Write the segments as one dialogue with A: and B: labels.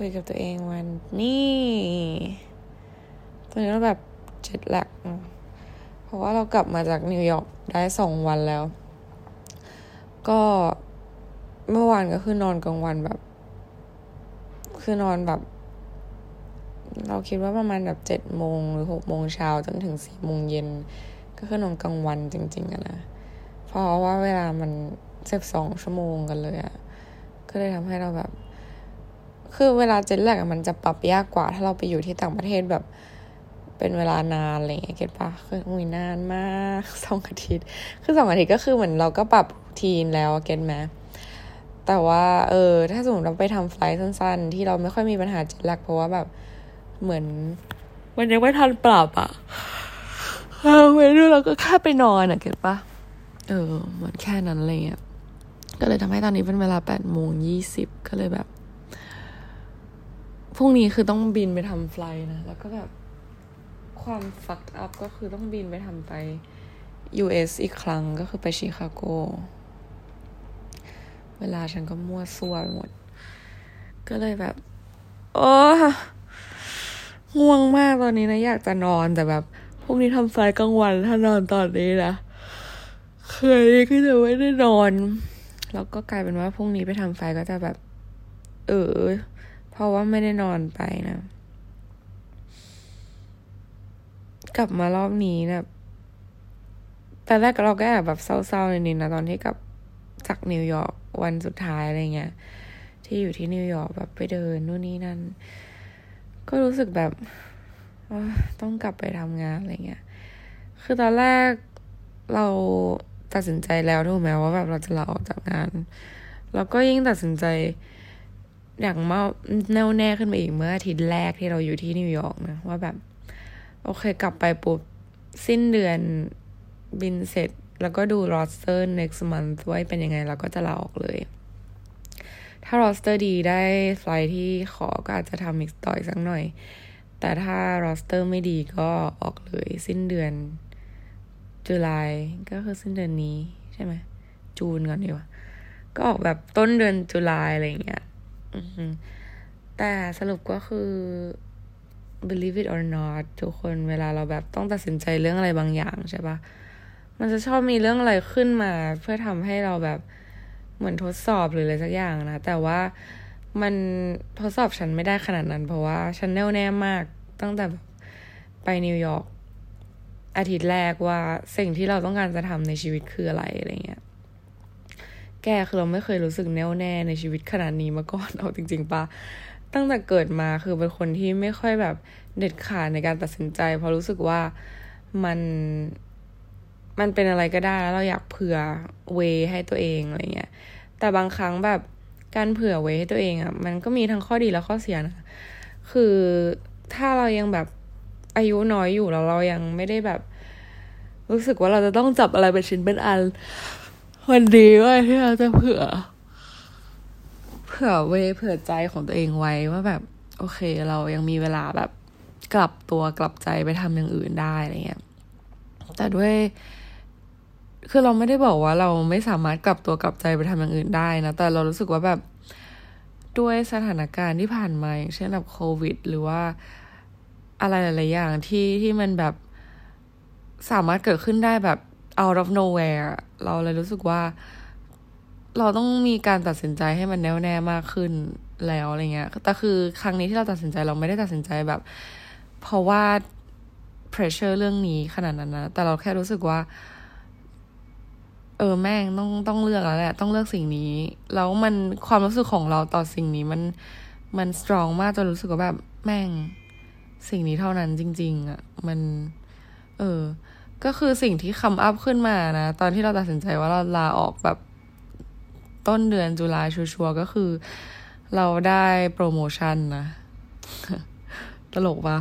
A: คุยกับตัวเองวันนี้ตอนนี้เราแบบเจ็ดแลกเพราะว่าเรากลับมาจากนิวยอร์กได้สองวันแล้ว ก็เมื่อวานก็คือนอนกลางวันแบบ คือนอนแบบ เราคิดว่าประมาณแบบเจ็ดโมงหรือหกโมงเช้าจนถึงสี่โมงเย็น ก็คือนอนกลางวันจริง ๆอะนะ เพราะว่าเวลามันสิบสองชั่วโมงกันเลยอะก็เลยทำให้เราแบบ คือเวลาเจ็ตแลกมันจะปรับยากกว่า ถ้าเราไปอยู่ที่ต่างประเทศแบบเป็นเวลานานอะไรเงี้ยเก็ตปะคืออุ้ยนานมากสองอาทิตย์ คือสองอาทิตย์ก็คือเหมือนเราก็ปรับทีนแล้วเก็ตไหมแต่ว่าเออถ้าสมมติเราไปทำไฟล์สั้น ๆ ที่เราไม่ค่อยมีปัญหาเจ็ตแลกเพราะว่าแบบเหมือน มันยังไม่ทันปรับอะเออเว้นเราก็แค่ไปนอนอะเก็ตปะเออเหมือนแค่นั้นอะไรเงี้ยก็เลยทำให้ตอนนี้เป็นเวลาแปดโมงยี่สิบก็เลยแบบ พรุ่งนี้คือต้องบินไปทำไฟล์นะ แล้วก็แบบความฟักอัพก็คือต้องบินไปทำไป US อีกครั้งก็คือไปชิคาโก เวลาฉันก็มั่วซั่วไปหมด ก็เลยแบบ โอ้ง่วงมากตอนนี้นะ อยากจะนอนแต่แบบพรุ่งนี้ทำไฟกลางวันถ้านอนตอนนี้นะ เคยก็จะไม่ได้นอน แล้วก็กลายเป็นว่าพรุ่งนี้ไปทำไฟก็จะแบบ เออ เพราะว่าไม่ได้นอนไปนะ กลับมารอบนี้แบบแต่แรกเราก็แอบแบบเศร้าๆนิดๆนะตอนที่กลับจากนิวยอร์กวันสุดท้ายอะไรเงี้ย ที่อยู่ที่นิวยอร์กแบบไปเดินนู่นนี่นั่น ก็รู้สึกแบบต้องกลับไปทำงานอะไรเงี้ย คือตอนแรกเราตัดสินใจแล้วถูกไหมว่าแบบเราจะลาออกจากงาน แล้วก็ยิ่งตัดสินใจ อย่างเมาแน่วแน่ขึ้นมาอีกเมื่ออาทิตย์แรกที่เราอยู่ที่นิวยอร์กนะว่าแบบ โอเคกลับไปปุ๊บ สิ้นเดือนบินเสร็จ แล้วก็ดู roster next month ว่าเป็นยังไงเราก็จะลาออกเลย ถ้า roster ดีได้ flight ที่ขอก็อาจจะทำอีกต่ออีกสักหน่อย แต่ถ้า roster ไม่ดีก็ออกเลย สิ้นเดือน July ก็คือสิ้นเดือนนี้ใช่ไหม June ก่อนดีกว่าก็ออกแบบต้นเดือน July อะไรอย่างเงี้ย แต่สรุปก็คือ believe it or not ทุกคนเวลาเราแบบต้องตัดสินใจเรื่องอะไรบางอย่างใช่ปะมันจะชอบมีเรื่องอะไรขึ้นมา เพื่อทำให้เราแบบเหมือนทดสอบหรืออะไรสักอย่างนะ แต่ว่ามันทดสอบฉันไม่ได้ขนาดนั้น เพราะว่าฉันแน่วแน่มากตั้งแต่ไปนิวยอร์กอาทิตย์แรกว่าสิ่งที่เราต้องการจะทำในชีวิตคืออะไรอะไรเงี้ย แกคือเราไม่เคยรู้สึกแน่วแน่ในชีวิตขนาดนี้มาก่อนเอาจริง ๆปะตั้งแต่เกิดมาคือเป็นคนที่ไม่ค่อยแบบเด็ดขาดในการตัดสินใจ เพราะรู้สึกว่ามันมันเป็นอะไรก็ได้แล้วเราอยากเผื่อเวให้ตัวเองอะไรเงี้ยแต่บางครั้งแบบการเผื่อเวให้ตัวเองอะ่ะมันก็มีทั้งข้อดีและข้อเสียนะคือถ้าเรายังแบบอายุน้อยอยู่แล้วเรายังไม่ได้แบบ รู้สึกว่าเราจะต้องจับอะไรเป็นชิ้นเป็นอัน มันดีว่าที่เราจะเผื่อ เผื่อเวเผื่อใจของตัวเองไว้ว่าแบบ โอเค เรายังมีเวลาแบบกลับตัวกลับใจไปทำอย่างอื่นได้อะไรเงี้ย แต่ด้วย คือเราไม่ได้บอกว่าเราไม่สามารถกลับตัวกลับใจไปทำอย่างอื่นได้นะ แต่เรารู้สึกว่าแบบด้วยสถานการณ์ที่ผ่านมาอย่างเช่นแบบโควิด หรือว่าอะไรหลาย ๆ อย่างที่ที่มันแบบสามารถเกิดขึ้นได้แบบ out of nowhere เราเลยรู้สึกว่า เราต้องมีการตัดสินใจให้มันแน่วแน่มากขึ้นแล้วอะไรเงี้ย แต่คือครั้งนี้ที่เราตัดสินใจเราไม่ได้ตัดสินใจแบบ เพราะว่า pressure เรื่องนี้ขนาดนั้นนะ แต่เราแค่รู้สึกว่า เออแม่งต้องต้องเลือกแล้วแหละ ต้องเลือกสิ่งนี้ แล้วมันความรู้สึกของเราต่อสิ่งนี้มันมัน strong มากจนรู้สึกว่าแบบแม่งสิ่งนี้เท่านั้นจริง ๆอะ่ะ มัน เออ ก็คือสิ่งที่คำอัพขึ้นมานะ ตอนที่เราตัดสินใจว่าเราลาออกแบบต้นเดือนจุลาชัวร์ก็คือ เราได้โปรโมชั่นนะ ตลกปะ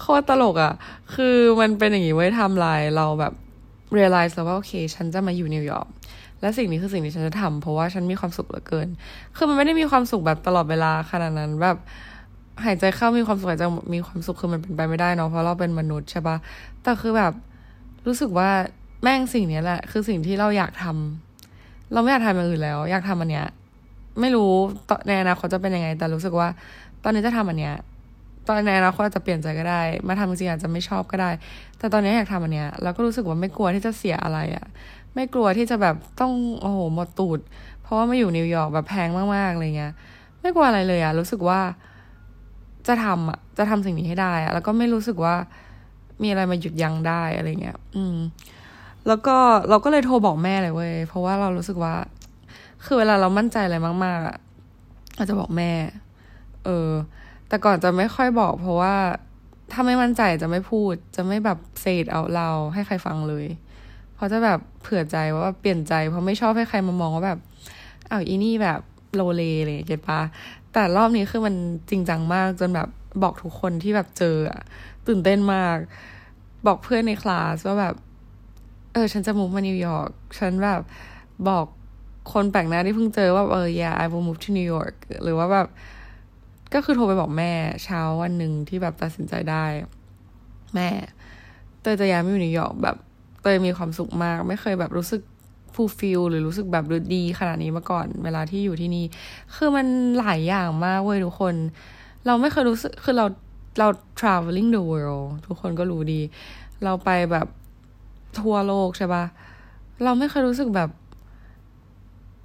A: โคตรตลกอะ่ะ คือมันเป็นอย่างนี้ไว้ทำลายเราแบบ realize แล้วว่าโอเค ฉันจะมาอยู่นิวยอร์กและสิ่งนี้คือสิ่งที่ฉันจะทำเพราะว่าฉันมีความสุขเหลือเกิน คือมันไม่ได้มีความสุขแบบตลอดเวลาขนาดนั้นแบบหายใจเข้ามีความสุขหายใจมีความสุขคือมันเป็นไปไม่ได้เนาะเพราะเราเป็นมนุษย์ใช่ปะแต่คือแบบ รู้สึกว่าแม่งสิ่งนี้แหละ คือสิ่งที่เราอยากทำเราไม่อยากทำอย่างอื่นแล้ว อยากทำอันเนี้ย ไม่รู้ในอนาคตจะเป็นยังไง แต่รู้สึกว่า ตอนนี้จะทำอันเนี้ย ตอนในอนาคตอาจจะเปลี่ยนใจก็ได้ มาทำจริงๆอาจจะไม่ชอบก็ได้ แต่ตอนนี้อยากทำอันเนี้ยแล้วก็รู้สึกว่าไม่กลัวที่จะเสียอะไรอะ่ะ ไม่กลัวที่จะแบบต้องโอ้โหหมดตูด เพราะว่ามาอยู่นิวยอร์กแบบแพงมากๆอะไรเงี้ย ไม่กลัวอะไรเลยอะ่ะ รู้สึกว่าจะทำอะ จะทำสิ่งนี้ให้ได้อะ่ะแล้วก็ไม่รู้สึกว่า มีอะไรมาหยุดยั้งได้อะไรเงี้ย อืม แล้วก็เราก็เลยโทรบอกแม่เลยเว้ย เพราะว่าเรารู้สึกว่า คือเวลาเรามั่นใจอะไรมากๆอะเราจะบอกแม่ เออ แต่ก่อนจะไม่ค่อยบอก เพราะว่าถ้าไม่มั่นใจจะไม่พูด จะไม่แบบเซตเอาเราให้ใครฟังเลย เพราะจะแบบเผื่อใจว่าเปลี่ยนใจ เพราะไม่ชอบให้ใครมามองว่าแบบอ้าวอีนี่แบบโลเลเลยเก็ตปะแต่รอบนี้คือมันจริงจังมากจนแบบบอกทุกคนที่แบบเจออะ ตื่นเต้นมาก บอกเพื่อนในคลาสว่าแบบ เออ ฉันจะมุกมานิวยอร์กฉันแบบบอกคนแปลกหน้าที่เพิ่งเจอว่าเออ yeah I will move to New York หรือว่าแบบ ก็คือโทรไปบอกแม่เช้าวันหนึ่งที่แบบตัดสินใจได้ แม่เตยจะย้ายมาอยู่นิวยอร์กแบบเตยมีความสุขมาก ไม่เคยแบบรู้สึก fulfill หรือรู้สึกแบบดีขนาดนี้มาก่อน เวลาที่อยู่ที่นี่ คือมันหลายอย่างมากเว้ยทุกคน เราไม่เคยรู้สึกคือเรา เรา traveling the world ทุกคนก็รู้ดี เราไปแบบทั่วโลกใช่ปะเราไม่เคยรู้สึกแบบ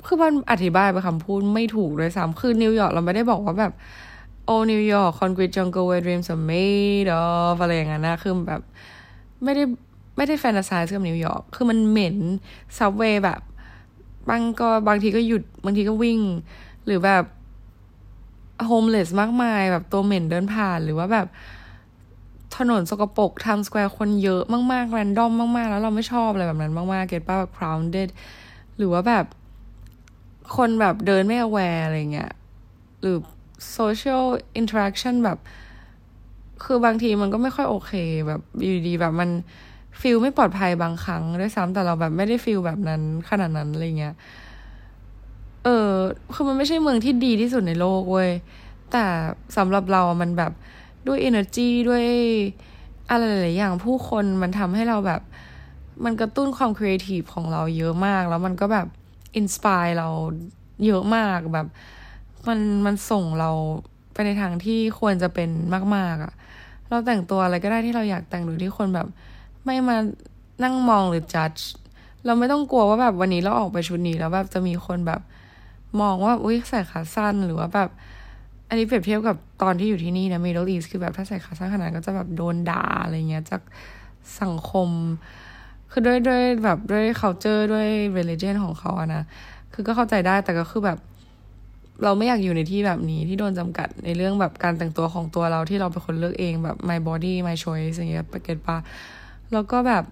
A: คือมันอธิบายเป็นคำพูดไม่ถูกเลยซ้ำคือนิวยอร์กเราไม่ได้บอกว่าแบบ โอ้นิวยอร์ก concrete jungle where dreams are made of อะไรอย่างนั้นนะ คือแบบ ไม่ได้ไม่ได้แฟนตาซีกับนิวยอร์ก คือมันเหม็น subway แบบ บางก็บางทีก็หยุดบางทีก็วิ่ง หรือแบบ homeless มากมาย แบบตัวเหม็นเดินผ่านหรือว่าแบบถนนสกปรก Times Square คนเยอะมากๆ random มาก ๆ แล้วเราไม่ชอบอะไรแบบนั้นมาก ๆ get ปะแบบ crowded หรือว่าแบบ คนแบบเดินไม่ aware อะไรเงี้ย หรือ social interaction แบบ คือบางทีมันก็ไม่ค่อยโอเค แบบอยู่ดีแบบมัน feel ไม่ปลอดภัยบางครั้งด้วยซ้ำแต่เราแบบไม่ได้ feel แบบนั้นขนาดนั้นอะไรเงี้ย เออคือมันไม่ใช่เมืองที่ดีที่สุดในโลกเว้ย แต่สำหรับเรามันแบบด้วย energy ด้วยอะไรหลายอย่างผู้คนมันทำให้เราแบบ มันกระตุ้นความครีเอทีฟของเราเยอะมาก แล้วมันก็แบบ inspire เราเยอะมากแบบ มันมันส่งเราไปในทางที่ควรจะเป็นมาก ๆอะ่ะ เราแต่งตัวอะไรก็ได้ที่เราอยากแต่งหรือที่คนแบบ ไม่มานั่งมองหรือจัดเราไม่ต้องกลัวว่าแบบวันนี้เราออกไปชุดนี้แล้วแบบจะมีคนแบบ มองว่าอุ้ยใส่ขาสั้นหรือว่าแบบ อันนี้เปรียบเทียบกับตอนที่อยู่ที่นี่นะ Middle East คือแบบถ้าใส่ขาสั้นขนาดก็จะแบบโดนด่าอะไรเงี้ยจากสังคม คือด้วยด้วยแบบด้วย culture ด้วย religion ของเขาอะนะ คือก็เข้าใจได้แต่ก็คือแบบ เราไม่อยากอยู่ในที่แบบนี้ที่โดนจำกัดในเรื่องแบบการแต่งตัวของตัวเราที่เราเป็นคนเลือกเองแบบ my body my choice อย่างเงี้ยเก็ตปะแล้วก็แบบ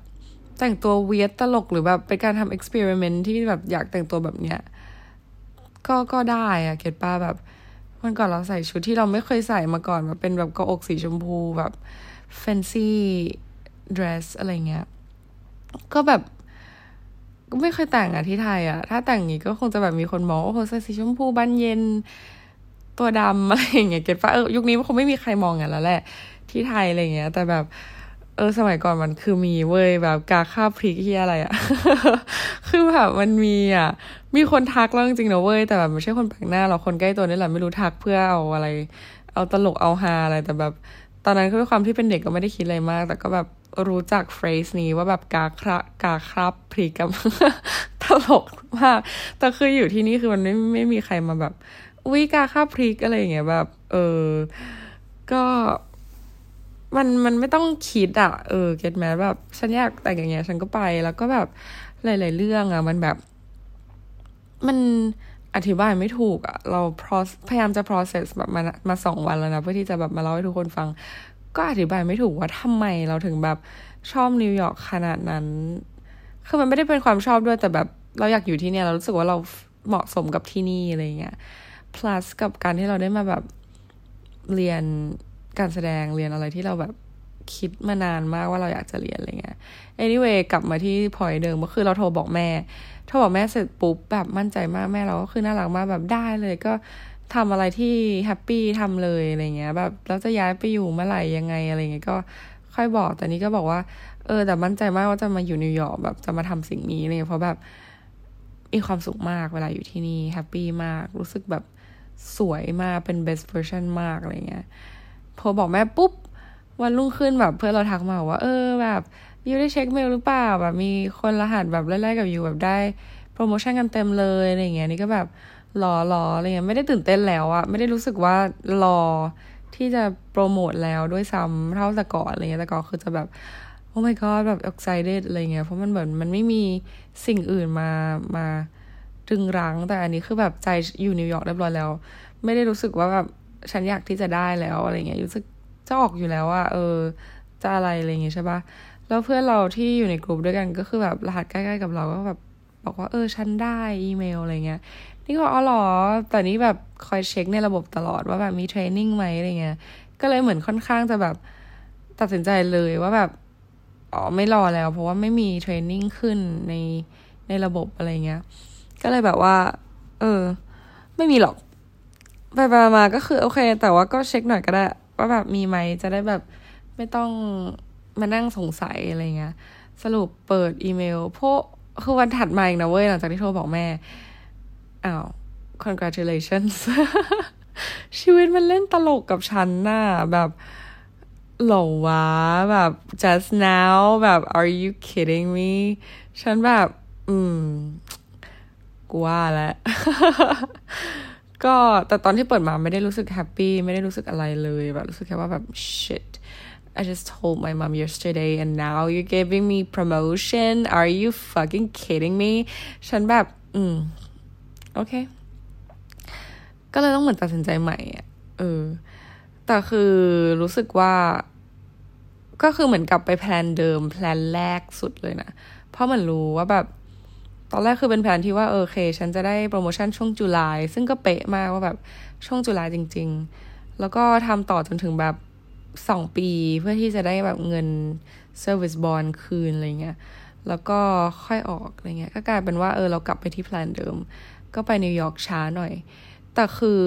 A: แต่งตัวเวียดตลกหรือแบบเป็นการทำเอ็กซ์เพร์เมนที่แบบอยากแต่งตัวแบบเนี้ย ก็ก็ได้อะเก็ตป้าแบบมันก่อนเราใส่ชุดที่เราไม่เคยใส่มาก่อนแบบเป็นแบบกระอกสีชมพูแบบแฟนซีเดรสอะไรเงี้ย ก็แบบก็ไม่เคยแต่งอะที่ไทยอะถ้าแต่งนี้ก็คงจะแบบมีคนมองโอ้โหใส่สีชมพูบานเย็น ตัวดำอะไรอย่างเงี้ยเก็ตป้าเออยุคนี้มันคงไม่มีใครมองอย่างแล้วแหละที่ไทยอะไรเงี้ย แต่แบบ เออสมัยก่อนมันคือมีเว้ยแบบกาค่าพริกที่อะไรอะคือแบบมันมีอะ มีคนทักแล้วจริงๆนะเว้ยแต่แบบไม่ใช่คนแปลกหน้าเราคนใกล้ตัวนี่แหละไม่รู้ทักเพื่อเอาอะไร เอาตลกเอาฮาอะไรแต่แบบ ตอนนั้นคือความที่เป็นเด็กก็ไม่ได้คิดอะไรมาก แต่ก็แบบรู้จักเฟรสนี้ว่าแบบกาครากาครับพริกกับตลกมากแต่คืออยู่ที่นี่คือมันไม่ไม่มีใครมาแบบวิกาค่าพริกอะไรอย่างเงี้ยแบบ เออก็ มันมันไม่ต้องคิดอะเออเก็ตแมแบบฉันอยากแต่งอย่างเงี้ยฉันก็ไปแล้วก็แบบหลาย ๆ เรื่องอะมันแบบ มันอธิบายไม่ถูกอะเราพยายามจะ process แบบมามาสองวันแล้วนะเพื่อที่จะแบบมาเล่าให้ทุกคนฟัง ก็อธิบายไม่ถูกว่าทำไมเราถึงแบบชอบนิวยอร์กขนาดนั้นคือมันไม่ได้เป็นความชอบด้วยแต่แบบเราอยากอยู่ที่เนี่ย เรารู้สึกว่าเราเหมาะสมกับที่นี่อะไรเงี้ย plus กับการที่เราได้มาแบบเรียน การแสดงเรียนอะไรที่เราแบบคิดมานานมากว่าเราอยากจะเรียนอะไรเงี้ย anyway กลับมาที่พอยเดิมก็คือเราโทรบอกแม่โทรบอกแม่เสร็จปุ๊บแบบมั่นใจมากแม่เราก็คือน่ารักมากแบบได้เลยก็ทำอะไรที่ happy ทำเลยอะไรเงี้ยแบบแล้วจะย้ายไปอยู่เมื่อไหร่ยังไงอะไรเงี้ยก็ค่อยบอกแต่นี้ก็บอกว่า เออ แต่มั่นใจมากว่าจะมาอยู่นิวยอร์กแบบจะมาทำสิ่งนี้เลยเพราะแบบมีความสุขมากเวลาอยู่ที่นี่ happy มาก รู้สึกแบบสวยมากเป็น best version มากอะไรเงี้ย พอบอกแม่ปุ๊บ วันรุ่งขึ้นแบบเพื่อนเราทักมาว่าเออแบบยูได้เช็คเมลหรือเปล่าแบบมีคนรหัสแบบไล่ๆกับยูแบบได้โปรโมชั่นกันเต็มเลยอะไรเงี้ยนี่ก็แบบรอรออะไรเงี้ยไม่ได้ตื่นเต้นแล้วอะไม่ได้รู้สึกว่ารอที่จะโปรโมทแล้วด้วยซ้ำเท่าแต่ก่อนอะไรเงี้ยแต่ก่อนคือจะแบบโอ้ my god แบบ excited อะไรเงี้ยเพราะมันเหมือนมันไม่มีสิ่งอื่นมามาตึงรั้งแต่อันนี้คือแบบใจอยู่นิวยอร์กเรียบร้อยแล้ว ไม่ได้รู้สึกว่าแบบ ฉันอยากที่จะได้แล้วอะไรเงี้ยรู้สึกจะออกอยู่แล้วว่า เออ จะอะไรอะไรเงี้ยใช่ปะแล้วเพื่อนเราที่อยู่ในกลุ่มด้วยกันก็คือแบบรหัสใกล้ๆกับเราก็แบบบอกว่าเออฉันได้อีเมลอะไรเงี้ย นี่ก็อ๋อหรอแต่นี้แบบคอยเช็คในระบบตลอดว่าแบบมี training ไหมอะไรเงี้ย ก็เลยเหมือนค่อนข้างจะแบบตัดสินใจเลยว่าแบบอ๋อไม่รอแล้ว เพราะว่าไม่มี training ขึ้นในในระบบอะไรเงี้ย ก็เลยแบบว่า เออ ไม่มีหรอก ไปไปมาก็คือโอเค แต่ว่าก็เช็คหน่อยก็ได้ ว่าแบบมีไหมจะได้แบบไม่ต้องมานั่งสงสัยอะไรเงี้ยสรุปเปิดอีเมลพวกคือวันถัดมาอีกนะเว้ย หลังจากที่โทรบอกแม่อ้าว congratulations ชีวิตมันเล่นตลกกับฉันน่ะแบบหลงวะแบบ just now แบบ are you kidding me ฉันแบบ อืม กูว่าแล้ว ก็แต่ตอนที่เปิดมาไม่ได้รู้สึกแฮปปี้ไม่ได้รู้สึกอะไรเลยแบบรู้สึกแค่ว่าแบบ shit I just told my mom yesterday and now you're giving me promotion are you fucking kidding me ฉันแบบ อืม โอเค ก็เลยต้องเหมือนตัดสินใจใหม่อะเออ แต่คือรู้สึกว่า ก็คือเหมือนกลับไป plan เดิม plan แรกสุดเลยนะ เพราะเหมือนรู้ว่าแบบ ตอนแรกคือเป็นแผนที่ว่าโอเค ฉันจะได้โปรโมชั่นช่วง July ซึ่งก็เป๊ะมากว่าแบบช่วง July จริง ๆ แล้วก็ทำต่อจนถึงแบบสองปีเพื่อที่จะได้แบบเงิน Service Bond คืนอะไรเงี้ย แล้วก็ค่อยออกอะไรเงี้ย ก็กลายเป็นว่าเออเรากลับไปที่ plan เดิม ก็ไปนิวยอร์กช้าหน่อย แต่คือ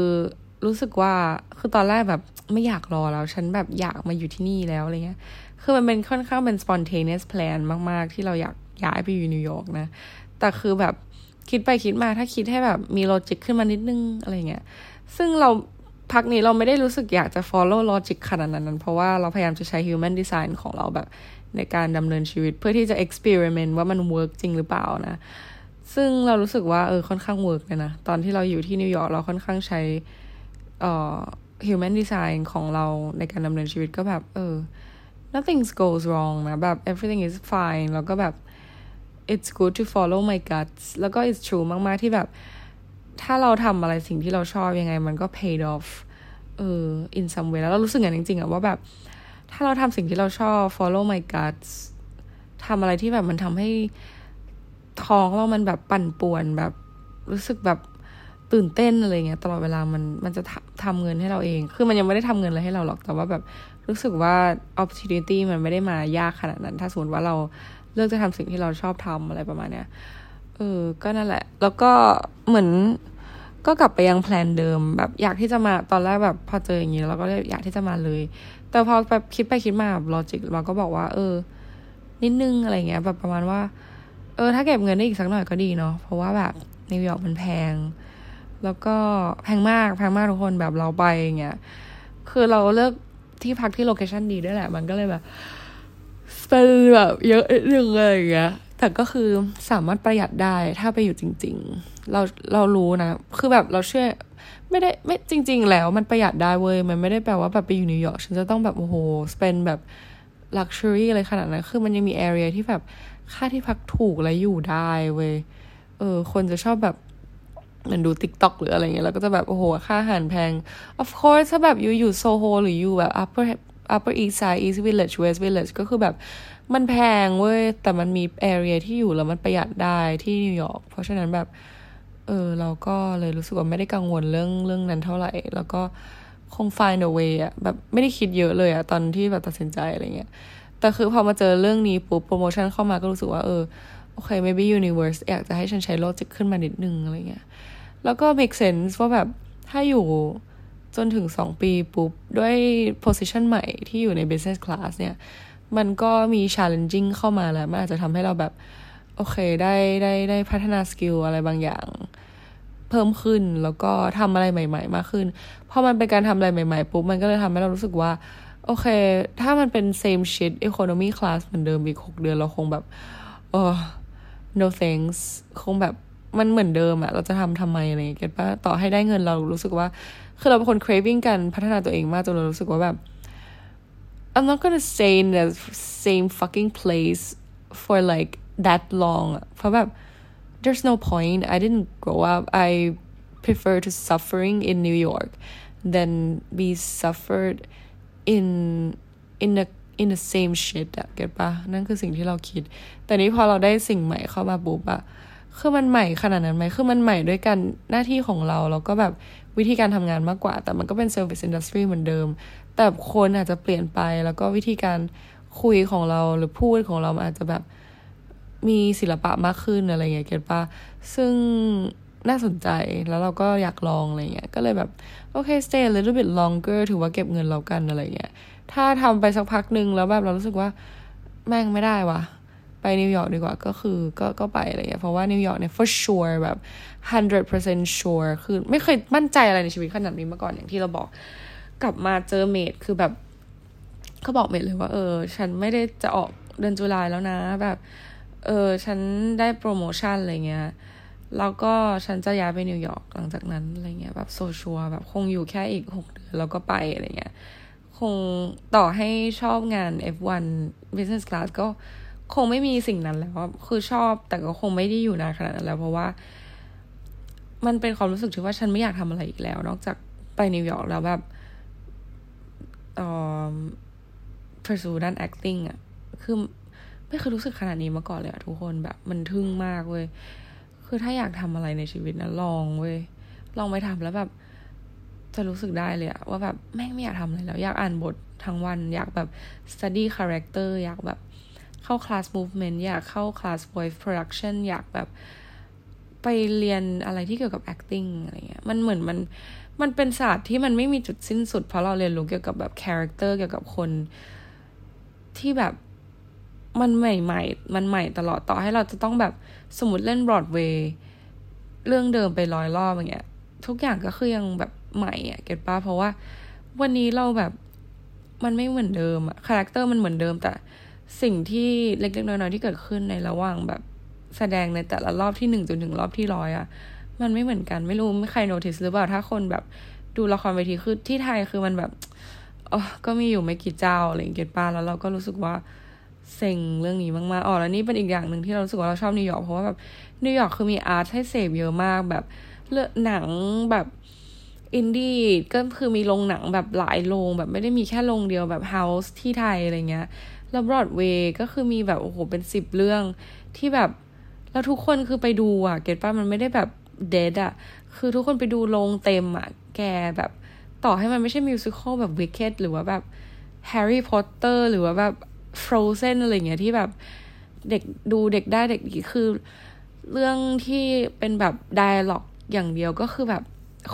A: รู้สึกว่าคือตอนแรกแบบไม่อยากรอแล้ว ฉันแบบอยากมาอยู่ที่นี่แล้วอะไรเงี้ย คือมันเป็นค่อนข้างเป็น spontaneous plan มาก ๆ ที่เราอยากย้ายไปอยู่นิวยอร์กนะ แต่คือแบบคิดไปคิดมาถ้าคิดให้แบบมี logic ขึ้นมานิดนึงอะไรเงี้ย ซึ่งเราพักนี้เราไม่ได้รู้สึกอยากจะ follow logic ขนาดนั้น เพราะว่าเราพยายามจะใช้ human design ของเราแบบในการดำเนินชีวิตเพื่อที่จะ experiment ว่ามัน work จริงหรือเปล่านะ ซึ่งเรารู้สึกว่าเออค่อนข้าง work เลยนะ ตอนที่เราอยู่ที่นิวยอร์กเราค่อนข้างใช้เอ่อ human design ของเราในการดำเนินชีวิตก็แบบเออ nothing goes wrong นะแบบ everything is fine แล้วก็แบบ it's good to follow my guts แล้วก็ it's true มาก ๆ ที่แบบ ถ้าเราทำอะไรสิ่งที่เราชอบยังไง มันก็ paid off เออ in some way แล้วเรารู้สึกอย่างจริง ๆอะว่าแบบ ถ้าเราทำสิ่งที่เราชอบ follow my guts ทำอะไรที่แบบมันทำให้ท้องเรามันแบบปั่นป่วนแบบรู้สึกแบบตื่นเต้นอะไรเงี้ยตลอดเวลามันมันจะทำเงินให้เราเอง คือมันยังไม่ได้ทำเงินอะไรให้เราหรอกแต่ว่าแบบรู้สึกว่า opportunity มันไม่ได้มายากขนาดนั้น ถ้าสมมติว่าเรา เลือกจะทำสิ่งที่เราชอบทำอะไรประมาณเนี้ยเออ ก็นั่นแหละ แล้วก็เหมือนก็กลับไปยังแพลนเดิมแบบอยากที่จะมาตอนแรกแบบพอเจออย่างนี้เราก็เลยอยากที่จะมาเลย แต่พอแบบคิดไปคิดมาแบบ logic เราก็บอกว่า เออ นิดนึงอะไรเงี้ย แบบประมาณว่า เออ ถ้าเก็บเงินได้อีกสักหน่อยก็ดีเนาะเพราะว่าแบบนิวยอร์กมันแพง แล้วก็แพงมากแพงมากทุกคนแบบเราไปอย่างเงี้ยคือเราเลือกที่พักที่ location ดีด้วยแหละ มันก็เลยแบบ เป็นแบบเยอะนึงเลยอย่างเงี้ยแต่ก็คือสามารถประหยัดได้ถ้าไปอยู่จริง ๆ เราเรารู้นะ คือแบบเราเชื่อไม่ได้ไม่จริง ๆ แล้วมันประหยัดได้เว้ยมันไม่ได้แปลว่าแบบไปอยู่นิวยอร์กฉันจะต้องแบบโอ้โห spend แบบ luxury อะไรขนาดนั้น คือมันยังมี area ที่แบบค่าที่พักถูกและอยู่ได้เว้ย เออ คนจะชอบแบบเหมือนดู TikTok หรืออะไรเงี้ย แล้วก็จะแบบ โอ้โห ค่าอาหารแพง of course ถ้าแบบอยู่อยู่โซโฮหรืออยู่แบบ upper upper east side east village west village ก็คือแบบมันแพงเว้ย แต่มันมี area ที่อยู่แล้วมันประหยัดได้ที่นิวยอร์กเพราะฉะนั้นแบบ เออ เราก็เลยรู้สึกว่าไม่ได้กังวลเรื่องเรื่องนั้นเท่าไหร่ แล้วก็คง find a way อะแบบไม่ได้คิดเยอะเลยอะตอนที่แบบตัดสินใจอะไรเงี้ย แต่คือพอมาเจอเรื่องนี้ปุ๊บโปรโมชั่นเข้ามาก็รู้สึกว่าเออ โอเค maybe universe อยากจะให้ฉันใช้โลจิกขึ้นมานิดนึงอะไรเงี้ย แล้วก็ make sense ว่าแบบถ้าอยู่ จนถึงสองปีปุ๊บ ด้วย position ใหม่ที่อยู่ใน business class เนี่ย มันก็มี challenging เข้ามาแล้ว มันอาจจะทำให้เราแบบ โอเคได้ได้ได้พัฒนา skill อะไรบางอย่าง เพิ่มขึ้นแล้วก็ทำอะไรใหม่ ๆ มากขึ้นพอมันเป็นการทำอะไรใหม่ ๆ ปุ๊บ มันก็เลยทำให้เรารู้สึกว่า โอเค ถ้ามันเป็น same shit economy class เหมือนเดิมอีกหกเดือนเราคงแบบเออ no thanks คงแบบมันเหมือนเดิมอะเราจะทำทำไมอะไรอย่างเงี้ย get ปะต่อให้ได้เงินเรารู้สึกว่า คือเราเป็นคน craving กันพัฒนาตัวเองมากจนเรารู้สึกว่าแบบ I'm not gonna stay in the same fucking place for like that long เพราะแบบ there's no point I didn't grow up I prefer to suffering in New York than be suffered in in a in the same shit อะเก็ตปะนั่นคือสิ่งที่เราคิด แต่นี้พอเราได้สิ่งใหม่เข้ามาปุ๊บอะคือมันใหม่ขนาดนั้นไหมคือมันใหม่ด้วยกันหน้าที่ของเรา แล้วก็แบบ วิธีการทำงานมากกว่า แต่มันก็เป็น service industry เหมือนเดิม แต่คนอาจจะเปลี่ยนไปแล้วก็วิธีการคุยของเราหรือพูดของเราอาจจะแบบมีศิลปะมากขึ้นอะไรเงี้ย get ปะซึ่งน่าสนใจแล้วเราก็อยากลองอะไรเงี้ย ก็เลยแบบ โอเค stay a little bit longer ถือว่าเก็บเงินแล้วกันอะไรเงี้ย ถ้าทำไปสักพักหนึ่งแล้วแบบเรารู้สึกว่าแม่งไม่ได้วะไปนิวยอร์กดีกว่าก็คือก็ก็ไปอะไรเงี้ยเพราะว่านิวยอร์กเนี่ย for sure แบบ hundred percent sure คือไม่เคยมั่นใจอะไรในชีวิตขนาดนี้มาก่อนอย่างที่เราบอก กลับมาเจอเมดคือแบบเขาบอกเมดเลยว่า เออ ฉันไม่ได้จะออกเดือนจุลายแล้วนะ แบบ เออ ฉันได้โปรโมชั่นอะไรเงี้ยแล้วก็ฉันจะย้ายไปนิวยอร์กหลังจากนั้นอะไรเงี้ยแบบโซชัวแบบคงอยู่แค่อีกหกเดือนแล้วก็ไปอะไรเงี้ยคงต่อให้ชอบงาน F1 Business Class ก็คงไม่มีสิ่งนั้นแล้ว คือชอบแต่ก็คงไม่ได้อยู่นานขนาดนั้นแล้ว เพราะว่า มันเป็นความรู้สึกที่ว่าฉันไม่อยากทำอะไรอีกแล้ว นอกจากไปนิวยอร์กแล้วแบบเอ่อ pursue ด้าน acting อะคือไม่เคยรู้สึกขนาดนี้มาก่อนเลยอะทุกคนแบบมันทึ่งมากเว้ย คือถ้าอยากทำอะไรในชีวิตนะลองเว้ย ลองไปทำแล้วแบบ จะรู้สึกได้เลยอะว่าแบบแม่งไม่อยากทำอะไรแล้ว อยากอ่านบททั้งวัน อยากแบบ study character อยากแบบเข้าคลาส movement อยากเข้าคลาส voice production อยากแบบ ไปเรียนอะไรที่เกี่ยวกับ acting อะไรเงี้ย มันเหมือนมัน มันเป็นศาสตร์ที่มันไม่มีจุดสิ้นสุด เพราะเราเรียนรู้เกี่ยวกับแบบ character เกี่ยวกับคนที่แบบมันใหม่ๆ มันใหม่ตลอดต่อให้เราจะต้องแบบสมมติเล่นบรอดเวย์เรื่องเดิมไปร้อยรอบอย่างเงี้ย ทุกอย่างก็คือยังแบบใหม่อะ get ปะเพราะว่าวันนี้เราแบบมันไม่เหมือนเดิมอะ character มันเหมือนเดิมแต่สิ่งที่เล็กๆน้อยๆที่เกิดขึ้นในระหว่างแบบ แสดงในแต่ละรอบที่หนึ่งจนถึงรอบที่ร้อยอะมันไม่เหมือนกันไม่รู้มีใคร notice หรือเปล่าถ้าคนแบบดูละครเวทีคือที่ไทยคือมันแบบอ๋อก็มีอยู่ไม่กี่เจ้าอะไรอย่างเงี้ยปะแล้วเราก็รู้สึกว่าเซ็งเรื่องนี้มากๆอ๋อแล้วนี่เป็นอีกอย่างหนึ่งที่เรารู้สึกว่าเราชอบนิวยอร์กเพราะว่าแบบนิวยอร์กคือมี art ให้เสพเยอะมากแบบหรือหนังแบบอินดี้ก็คือมีโรงหนังแบบหลายโรงแบบไม่ได้มีแค่โรงเดียวแบบ House ที่ไทยอะไรเงี้ยแล้วบรอดเวย์ก็คือมีแบบโอ้โหเป็นสิบเรื่องที่แบบ แล้วทุกคนคือไปดูอะ get ปะมันไม่ได้แบบ dead อะ คือทุกคนไปดูโรงเต็มอะ แกแบบต่อให้มันไม่ใช่ musical แบบ Wicked หรือว่าแบบ Harry Potter หรือว่าแบบFrozen อะไรเงี้ยที่แบบเด็กดูเด็กได้เด็กดีคือ เรื่องที่เป็นแบบ dialogue อย่างเดียวก็คือแบบ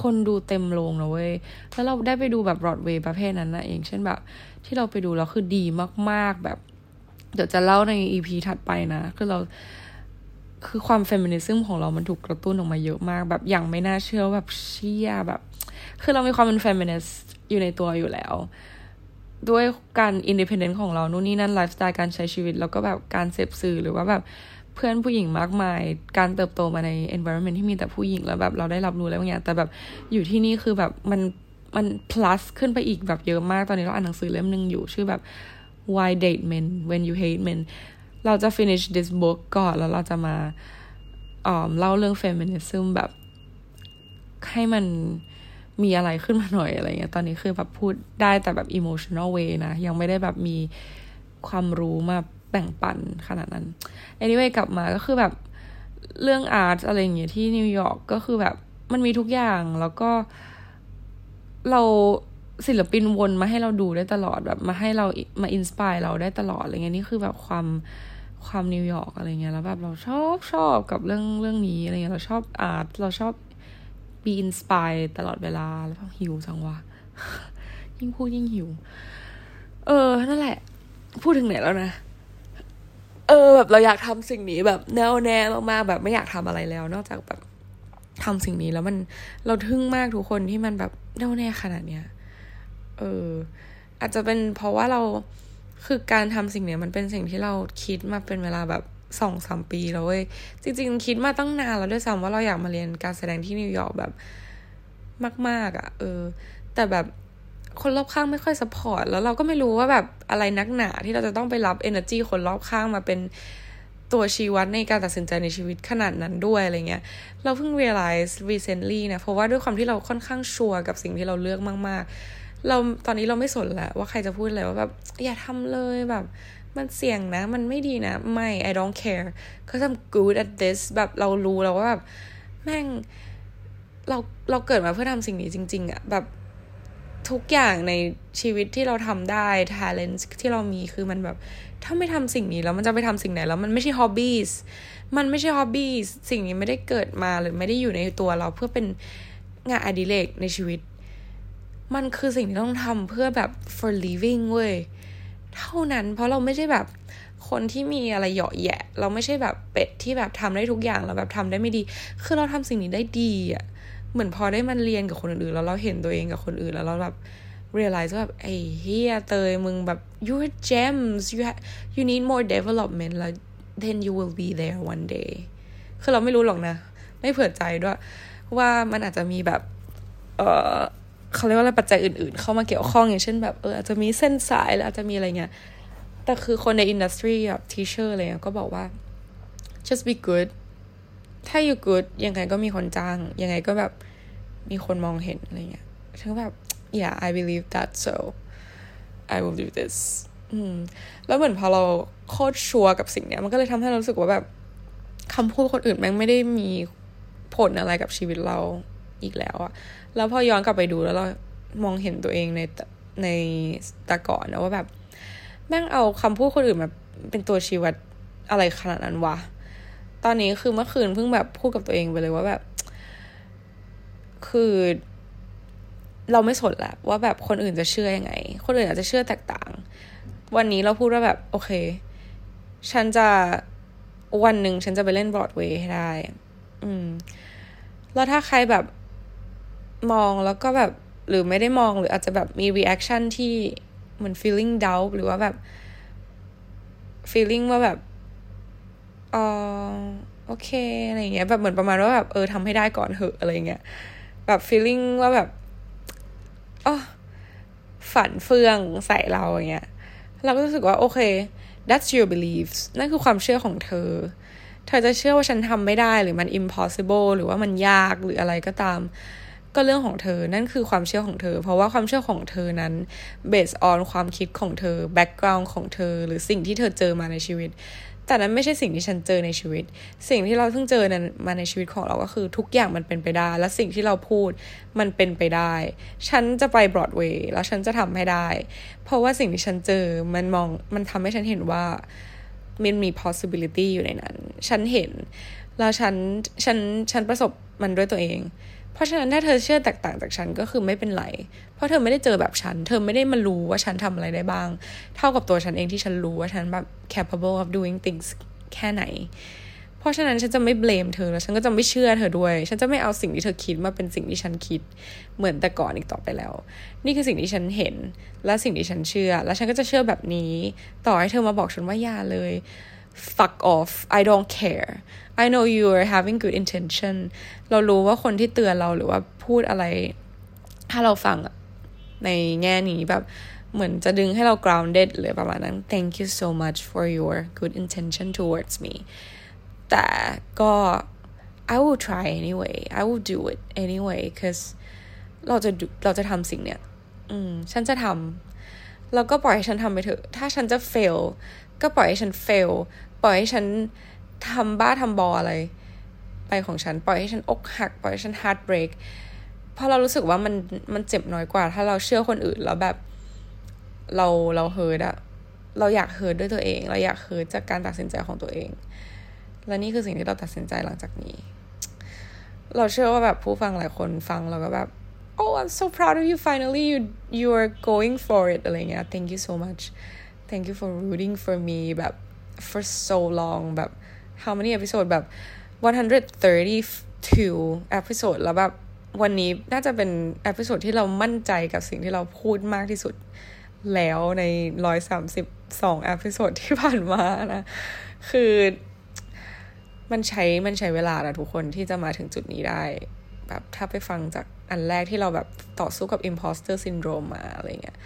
A: คนดูเต็มโรงนะเว้ย แล้วเราได้ไปดูแบบบรอดเวย์ประเภทนั้นนะเอง เช่นแบบ ที่เราไปดูแล้วคือดีมาก ๆ แบบ เดี๋ยวจะเล่าใน EP ถัดไปนะ คือเรา คือความ feminism ของเรามันถูกกระตุ้นออกมาเยอะมาก แบบอย่างไม่น่าเชื่อแบบเชี่ยแบบ คือเรามีความเป็นเฟมินิสต์อยู่ในตัวอยู่แล้ว ด้วยการ independent ของเรานู่นนี่นั่นไลฟ์สไตล์การใช้ชีวิต แล้วก็แบบการเสพสื่อหรือว่าแบบเพื่อนผู้หญิงมากมาย การเติบโตมาใน environment ที่มีแต่ผู้หญิงแล้วแบบเราได้รับรู้แล้วอย่างแต่แบบอยู่ที่นี่คือแบบมันมัน plus ขึ้นไปอีกแบบเยอะมากตอนนี้เราอ่านหนังสือเล่มหนึ่งอยู่ชื่อแบบ why date men when you hate men เราจะ finish this book ก่อนแล้วเราจะมาเออเล่าเรื่อง feminism แบบให้มันมีอะไรขึ้นมาหน่อยอะไรเงี้ย ตอนนี้คือแบบพูดได้แต่แบบ emotional way นะ ยังไม่ได้แบบมีความรู้มาแบ่งปันขนาดนั้น anyway กลับมาก็คือแบบเรื่อง art อะไรอย่างเงี้ยที่นิวยอร์กก็คือแบบมันมีทุกอย่างแล้วก็เราศิลปินวนมาให้เราดูได้ตลอดแบบมาให้เรามา inspire เราได้ตลอดอะไรเงี้ยนี่คือแบบความ ความนิวยอร์กอะไรเงี้ยแล้วแบบเราชอบชอบกับเรื่องเรื่องนี้อะไรเงี้ยเราชอบ art เราชอบบีอินสปายตลอดเวลาแล้วหิวจังวะยิ่งพูดยิ่งหิว เออ นั่นแหละ พูดถึงไหนแล้วนะ เออ แบบเราอยากทำสิ่งนี้แบบแน่วแน่มากๆแบบไม่อยากทำอะไรแล้ว นอกจากแบบทำสิ่งนี้แล้วมันเราทึ่งมากทุกคนที่มันแบบแน่วแน่ขนาดเนี้ย เออ อาจจะเป็นเพราะว่าเรา คือการทำสิ่งเนี้ยมันเป็นสิ่งที่เราคิดมาเป็นเวลาแบบสองสามปีแล้วเว้ย จริง ๆ คิดมาตั้งนานแล้วด้วยซ้ำว่าเราอยากมาเรียนการแสดงที่นิวยอร์กแบบมาก ๆอะ่ะ เออ แต่แบบคนรอบข้างไม่ค่อย support แล้วเราก็ไม่รู้ว่าแบบอะไรนักหนาที่เราจะต้องไปรับ energy คนรอบข้างมาเป็นตัวชี้วัดในการตัดสินใจในชีวิตขนาดนั้นด้วยอะไรเงี้ย เราเพิ่ง realize recently นะ เพราะว่าด้วยความที่เราค่อนข้าง sure กับสิ่งที่เราเลือกมาก ๆ เราตอนนี้เราไม่สนแล้วว่าใครจะพูดอะไรว่าแบบอย่าทำเลยแบบ มันเสี่ยงนะ มันไม่ดีนะ ไม่ I don't care cause I'm good at this แบบเรารู้แล้วว่าแบบแม่งเราเราเกิดมาเพื่อทำสิ่งนี้จริง ๆอะแบบทุกอย่างในชีวิตที่เราทำได้ talent ที่เรามีคือมันแบบ ถ้าไม่ทำสิ่งนี้แล้วมันจะไปทำสิ่งไหนแล้วมันไม่ใช่ hobbies มันไม่ใช่ hobbies สิ่งนี้ไม่ได้เกิดมาหรือไม่ได้อยู่ในตัวเราเพื่อเป็นงานอดิเรกในชีวิต มันคือสิ่งที่ต้องทำเพื่อแบบ for living เว้ย เท่านั้นเพราะเราไม่ใช่แบบคนที่มีอะไรเหยาะแยะ เราไม่ใช่แบบเป็ดที่แบบทำได้ทุกอย่างแล้วแบบทำได้ไม่ดี คือเราทำสิ่งนี้ได้ดีอะเหมือนพอได้มันเรียนกับคนอื่นแล้วเราเห็นตัวเองกับคนอื่นแล้วเราแบบ realize ว่าแบบไอ้เฮียเตยมึงแบบ you're gems you ha- you need more development แล้ว then you will be there one day คือเราไม่รู้หรอกนะ ไม่เผื่อใจด้วย ว่ามันอาจจะมีแบบ เออ เขาเรียกว่าอะไรปัจจัยอื่นๆ เข้ามาเกี่ยวข้องอย่างเช่นแบบเอออาจจะมีเส้นสายหรืออาจจะมีอะไรเงี้ย แต่คือคนในอินดัสทรีแบบ teacher อะไรเงี้ยก็บอกว่า just be good ถ้า you good ยังไงก็มีคนจ้าง ยังไงก็แบบมีคนมองเห็นอะไรเงี้ยฉันก็แบบ yeah I believe that so I will do this อืมแล้วเหมือนพอเราโคตรชัวร์กับสิ่งเนี้ย มันก็เลยทำให้เรารู้สึกว่าแบบคำพูดคนอื่นแม่งไม่ได้มีผลอะไรกับชีวิตเราอีกแล้วอะ แล้วพอย้อนกลับไปดูแล้วเรามองเห็นตัวเองในในต่ก่อนนะว่าแบบ แม่งเอาคำพูดคนอื่นมาเป็นตัวชี้วัดอะไรขนาดนั้นวะ ตอนนี้คือเมื่อคืนเพิ่งแบบพูดกับตัวเองไปเลยว่าแบบ คือ เราไม่สนละว่าแบบคนอื่นจะเชื่อยังไง คนอื่นอาจจะเชื่อแตกต่าง วันนี้เราพูดว่าแบบ โอเค ฉันจะวันหนึ่งฉันจะไปเล่นบรอดเวย์ให้ได้ อืม แล้วถ้าใครแบบ มองแล้วก็แบบหรือไม่ได้มองหรืออาจจะแบบมี reaction ที่เหมือน feeling doubt หรือว่าแบบ feeling ว่าแบบเออโอเคอะไรเงี้ยแบบเหมือนประมาณว่าแบบเออทำให้ได้ก่อนเหอะอะไรเงี้ยแบบ feeling ว่าแบบอ๋อฝันเฟืองใส่เราอย่างเงี้ยเราก็รู้สึกว่าโอเค that's your beliefs นั่นคือความเชื่อของเธอ เธอจะเชื่อว่าฉันทำไม่ได้หรือมัน impossible หรือว่ามันยากหรืออะไรก็ตาม ก็เรื่องของเธอ นั่นคือความเชื่อของเธอ เพราะว่าความเชื่อของเธอนั้น based on ความคิดของเธอ background ของเธอ หรือสิ่งที่เธอเจอมาในชีวิต แต่นั้นไม่ใช่สิ่งที่ฉันเจอในชีวิต สิ่งที่เราเพิ่งเจอนั้นมาในชีวิตของเราก็คือทุกอย่างมันเป็นไปได้ และสิ่งที่เราพูดมันเป็นไปได้ ฉันจะไปบรอดเวย์แล้วฉันจะทำให้ได้ เพราะว่าสิ่งที่ฉันเจอ มันมอง มันทำให้ฉันเห็นว่ามันมี possibility อยู่ในนั้น ฉันเห็น แล้วฉัน ฉัน ฉันประสบมันด้วยตัวเอง เพราะฉะนั้นถ้าเธอเชื่อแตกต่างจากฉันก็คือไม่เป็นไร เพราะเธอไม่ได้เจอแบบฉัน เธอไม่ได้มารู้ว่าฉันทำอะไรได้บ้าง เท่ากับตัวฉันเองที่ฉันรู้ว่าฉันแบบ capable of doing things แค่ไหน เพราะฉะนั้นฉันจะไม่เบลมเธอแล้วฉันก็จะไม่เชื่อเธอด้วย ฉันจะไม่เอาสิ่งที่เธอคิดมาเป็นสิ่งที่ฉันคิดเหมือนแต่ก่อนอีกต่อไปแล้ว นี่คือสิ่งที่ฉันเห็น และสิ่งที่ฉันเชื่อ และฉันก็จะเชื่อแบบนี้ ต่อให้เธอมาบอกฉันว่าอย่าเลย fuck off I don't care I know you are having good intention เรารู้ว่าคนที่เตือนเราหรือว่าพูดอะไร ถ้าเราฟังในแง่นี้แบบเหมือนจะดึงให้เรา grounded เลยประมาณนั้น thank you so much for your good intention towards me แต่ก็ I will try anyway I will do it anyway cause เราจะเราจะทำสิ่งเนี้ย อืม ฉันจะทำแล้วก็ปล่อยให้ฉันทำไปเถอะ ถ้าฉันจะ fail ก็ปล่อยให้ฉัน fail ปล่อยให้ฉัน ทำบ้าทำบออะไร ไปของฉันปล่อยให้ฉันอกหัก ปล่อยให้ฉัน heart break เพราะเรารู้สึกว่ามันมันเจ็บน้อยกว่า ถ้าเราเชื่อคนอื่นแล้วแบบ เราเรา hurt อะเราอยาก hurt ด้วยตัวเอง เราอยาก hurt จากการตัดสินใจของตัวเอง และนี่คือสิ่งที่เราตัดสินใจหลังจากนี้ เราเชื่อว่าแบบผู้ฟังหลายคนฟังเราก็แบบ oh I'm so proud of you finally you you are going for it อะไรเงี้ย thank you so much thank you for rooting for me แบบ for so long แบบ how many episode แบบ 132 episode แล้วแบบวันนี้น่าจะเป็น episode ที่เรามั่นใจกับสิ่งที่เราพูดมากที่สุดแล้วในร้อยสามสิบสอง episode ที่ผ่านมานะ คือมันใช้มันใช้เวลานะทุกคนที่จะมาถึงจุดนี้ได้ แบบถ้าไปฟังจากอันแรกที่เราแบบต่อสู้กับ imposter syndrome มาอะไรเงี้ย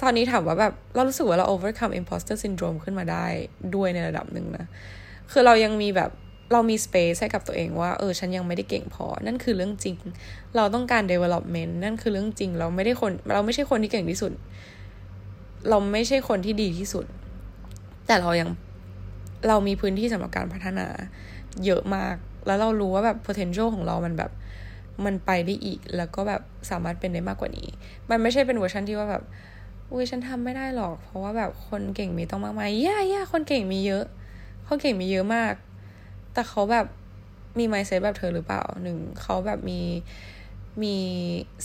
A: ตอนนี้ถามว่าแบบเรารู้สึกว่าเรา overcome imposter syndrome ขึ้นมาได้ด้วยในระดับหนึ่งนะ คือเรายังมีแบบเรามี space ให้กับตัวเองว่า เออ ฉันยังไม่ได้เก่งพอ นั่นคือเรื่องจริง เราต้องการ development นั่นคือเรื่องจริง เราไม่ได้คน เราไม่ใช่คนที่เก่งที่สุด เราไม่ใช่คนที่ดีที่สุด แต่เรายัง เรามีพื้นที่สำหรับการพัฒนา เยอะมาก แล้วเรารู้ว่าแบบ potential ของเรามันแบบ มันไปได้อีก แล้วก็แบบสามารถเป็นได้มากกว่านี้ มันไม่ใช่เป็นเวอร์ชันที่ว่าแบบ อุ้ยฉันทำไม่ได้หรอก เพราะว่าแบบคนเก่งมีต้องมากมายย่าย่าคนเก่งมีเยอะ คนเก่งมีเยอะมาก แต่เขาแบบมีไมเซ็ตแบบเธอหรือเปล่าหนึ่งเขาแบบมีมี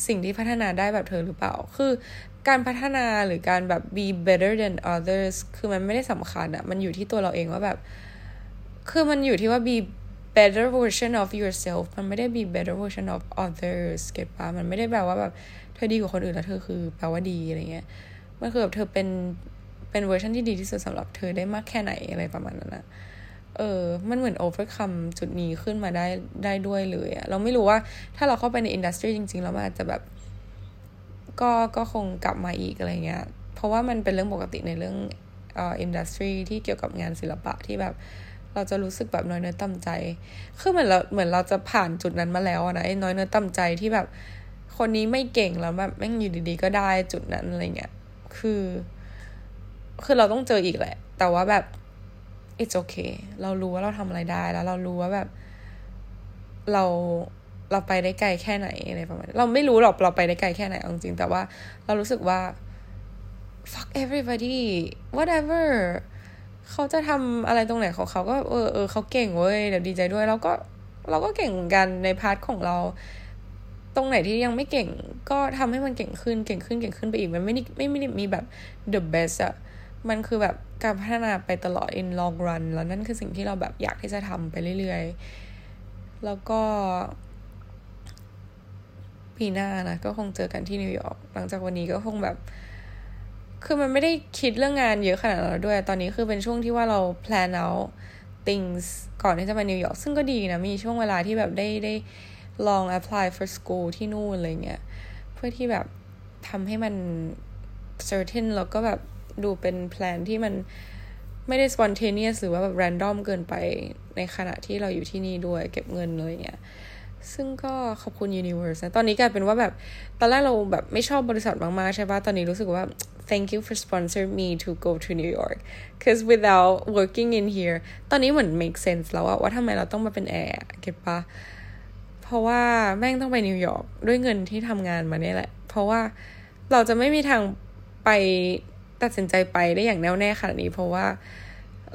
A: สิ่งที่พัฒนาได้แบบเธอหรือเปล่า คือการพัฒนาหรือการแบบ be better than others คือมันไม่ได้สำคัญอะมันอยู่ที่ตัวเราเองว่าแบบ คือมันอยู่ที่ว่า be better version of yourself มันไม่ได้ be better version of others เก็ตปะมันไม่ได้แปลว่าแบบ เธอดีกว่าคนอื่นแล้วเธอคือแปลว่าดีอะไรเงี้ย มันคือแบบเธอเป็น เป็นเวอร์ชันที่ดีที่สุดสำหรับเธอได้มากแค่ไหนอะไรประมาณนั้นนะเออ มันเหมือน overcome จุดนี้ขึ้นมาได้ได้ด้วยเลยอะเราไม่รู้ว่าถ้าเราเข้าไปใน industry จริง ๆ แล้วมันอาจจะแบบ ก็ก็คงกลับมาอีกอะไรเงี้ย เพราะว่ามันเป็นเรื่องปกติในเรื่องเอ่อ industry ที่เกี่ยวกับงานศิลปะที่แบบ เราจะรู้สึกแบบน้อยเนื้อต่ำใจ คือเหมือนเราเหมือนเราจะผ่านจุดนั้นมาแล้วนะไอ้น้อยเนื้อต่ำใจที่แบบ คนนี้ไม่เก่งแล้วแบบแม่งอยู่ดีๆ ก็ได้จุดนั้นอะไรเงี้ย คือ คือเราต้องเจออีกแหละ แต่ว่าแบบ it's okay เรารู้ว่าเราทำอะไรได้แล้ว เรารู้ว่าแบบ เราเราไปได้ไกลแค่ไหนอะไรประมาณเราไม่รู้หรอกเราไปได้ไกลแค่ไหนจริงแต่ว่าเรารู้สึกว่า fuck everybody whatever เขาจะทำอะไรตรงไหนของเขาก็เออเออเขาเก่งเว้ยเดี๋ยวดีใจด้วยแล้วก็เราก็เก่งเหมือนกันใน part ของเรา ตรงไหนที่ยังไม่เก่งก็ทำให้มันเก่งขึ้นเก่งขึ้นเก่งขึ้นไปอีกมันไม่ได้ไม่ไม่ได้มีแบบ the best อะ มันคือแบบการพัฒนาไปตลอด in long run แล้วนั่นคือสิ่งที่เราแบบอยากที่จะทำไปเรื่อยๆ แล้วก็ปีหน้านะก็คงเจอกันที่นิวยอร์กหลังจากวันนี้ก็คงแบบ คือมันไม่ได้คิดเรื่องงานเยอะขนาดนั้นด้วย ตอนนี้คือเป็นช่วงที่ว่าเรา plan out things ก่อนที่จะไปนิวยอร์กซึ่งก็ดีนะ มีช่วงเวลาที่แบบได้ได้ลอง apply for school ที่นู่นอะไรเงี้ย เพื่อที่แบบทำให้มัน certain แล้วก็แบบ ดูเป็นแพลนที่มันไม่ได้ spontaneous หรือว่าแบบ random เกินไปในขณะที่เราอยู่ที่นี่ด้วยเก็บเงินเลยเงี้ยซึ่งก็ขอบคุณ Universe นะ ตอนนี้กลายเป็นว่าแบบ ตอนแรกเราแบบไม่ชอบบริษัทมาก ๆ ใช่ปะตอนนี้รู้สึกว่า thank you for sponsor me to go to New York cause without working in here ตอนนี้เหมือน make sense แล้วว่าทำไมเราต้องมาเป็นแอร์ get ปะเพราะว่าแม่งต้องไปนิวยอร์กด้วยเงินที่ทำงานมาเนี่ยแหละ เพราะว่าเราจะไม่มีทางไป ตัดสินใจไปได้อย่างแน่วแน่ขนาดนี้ เพราะว่า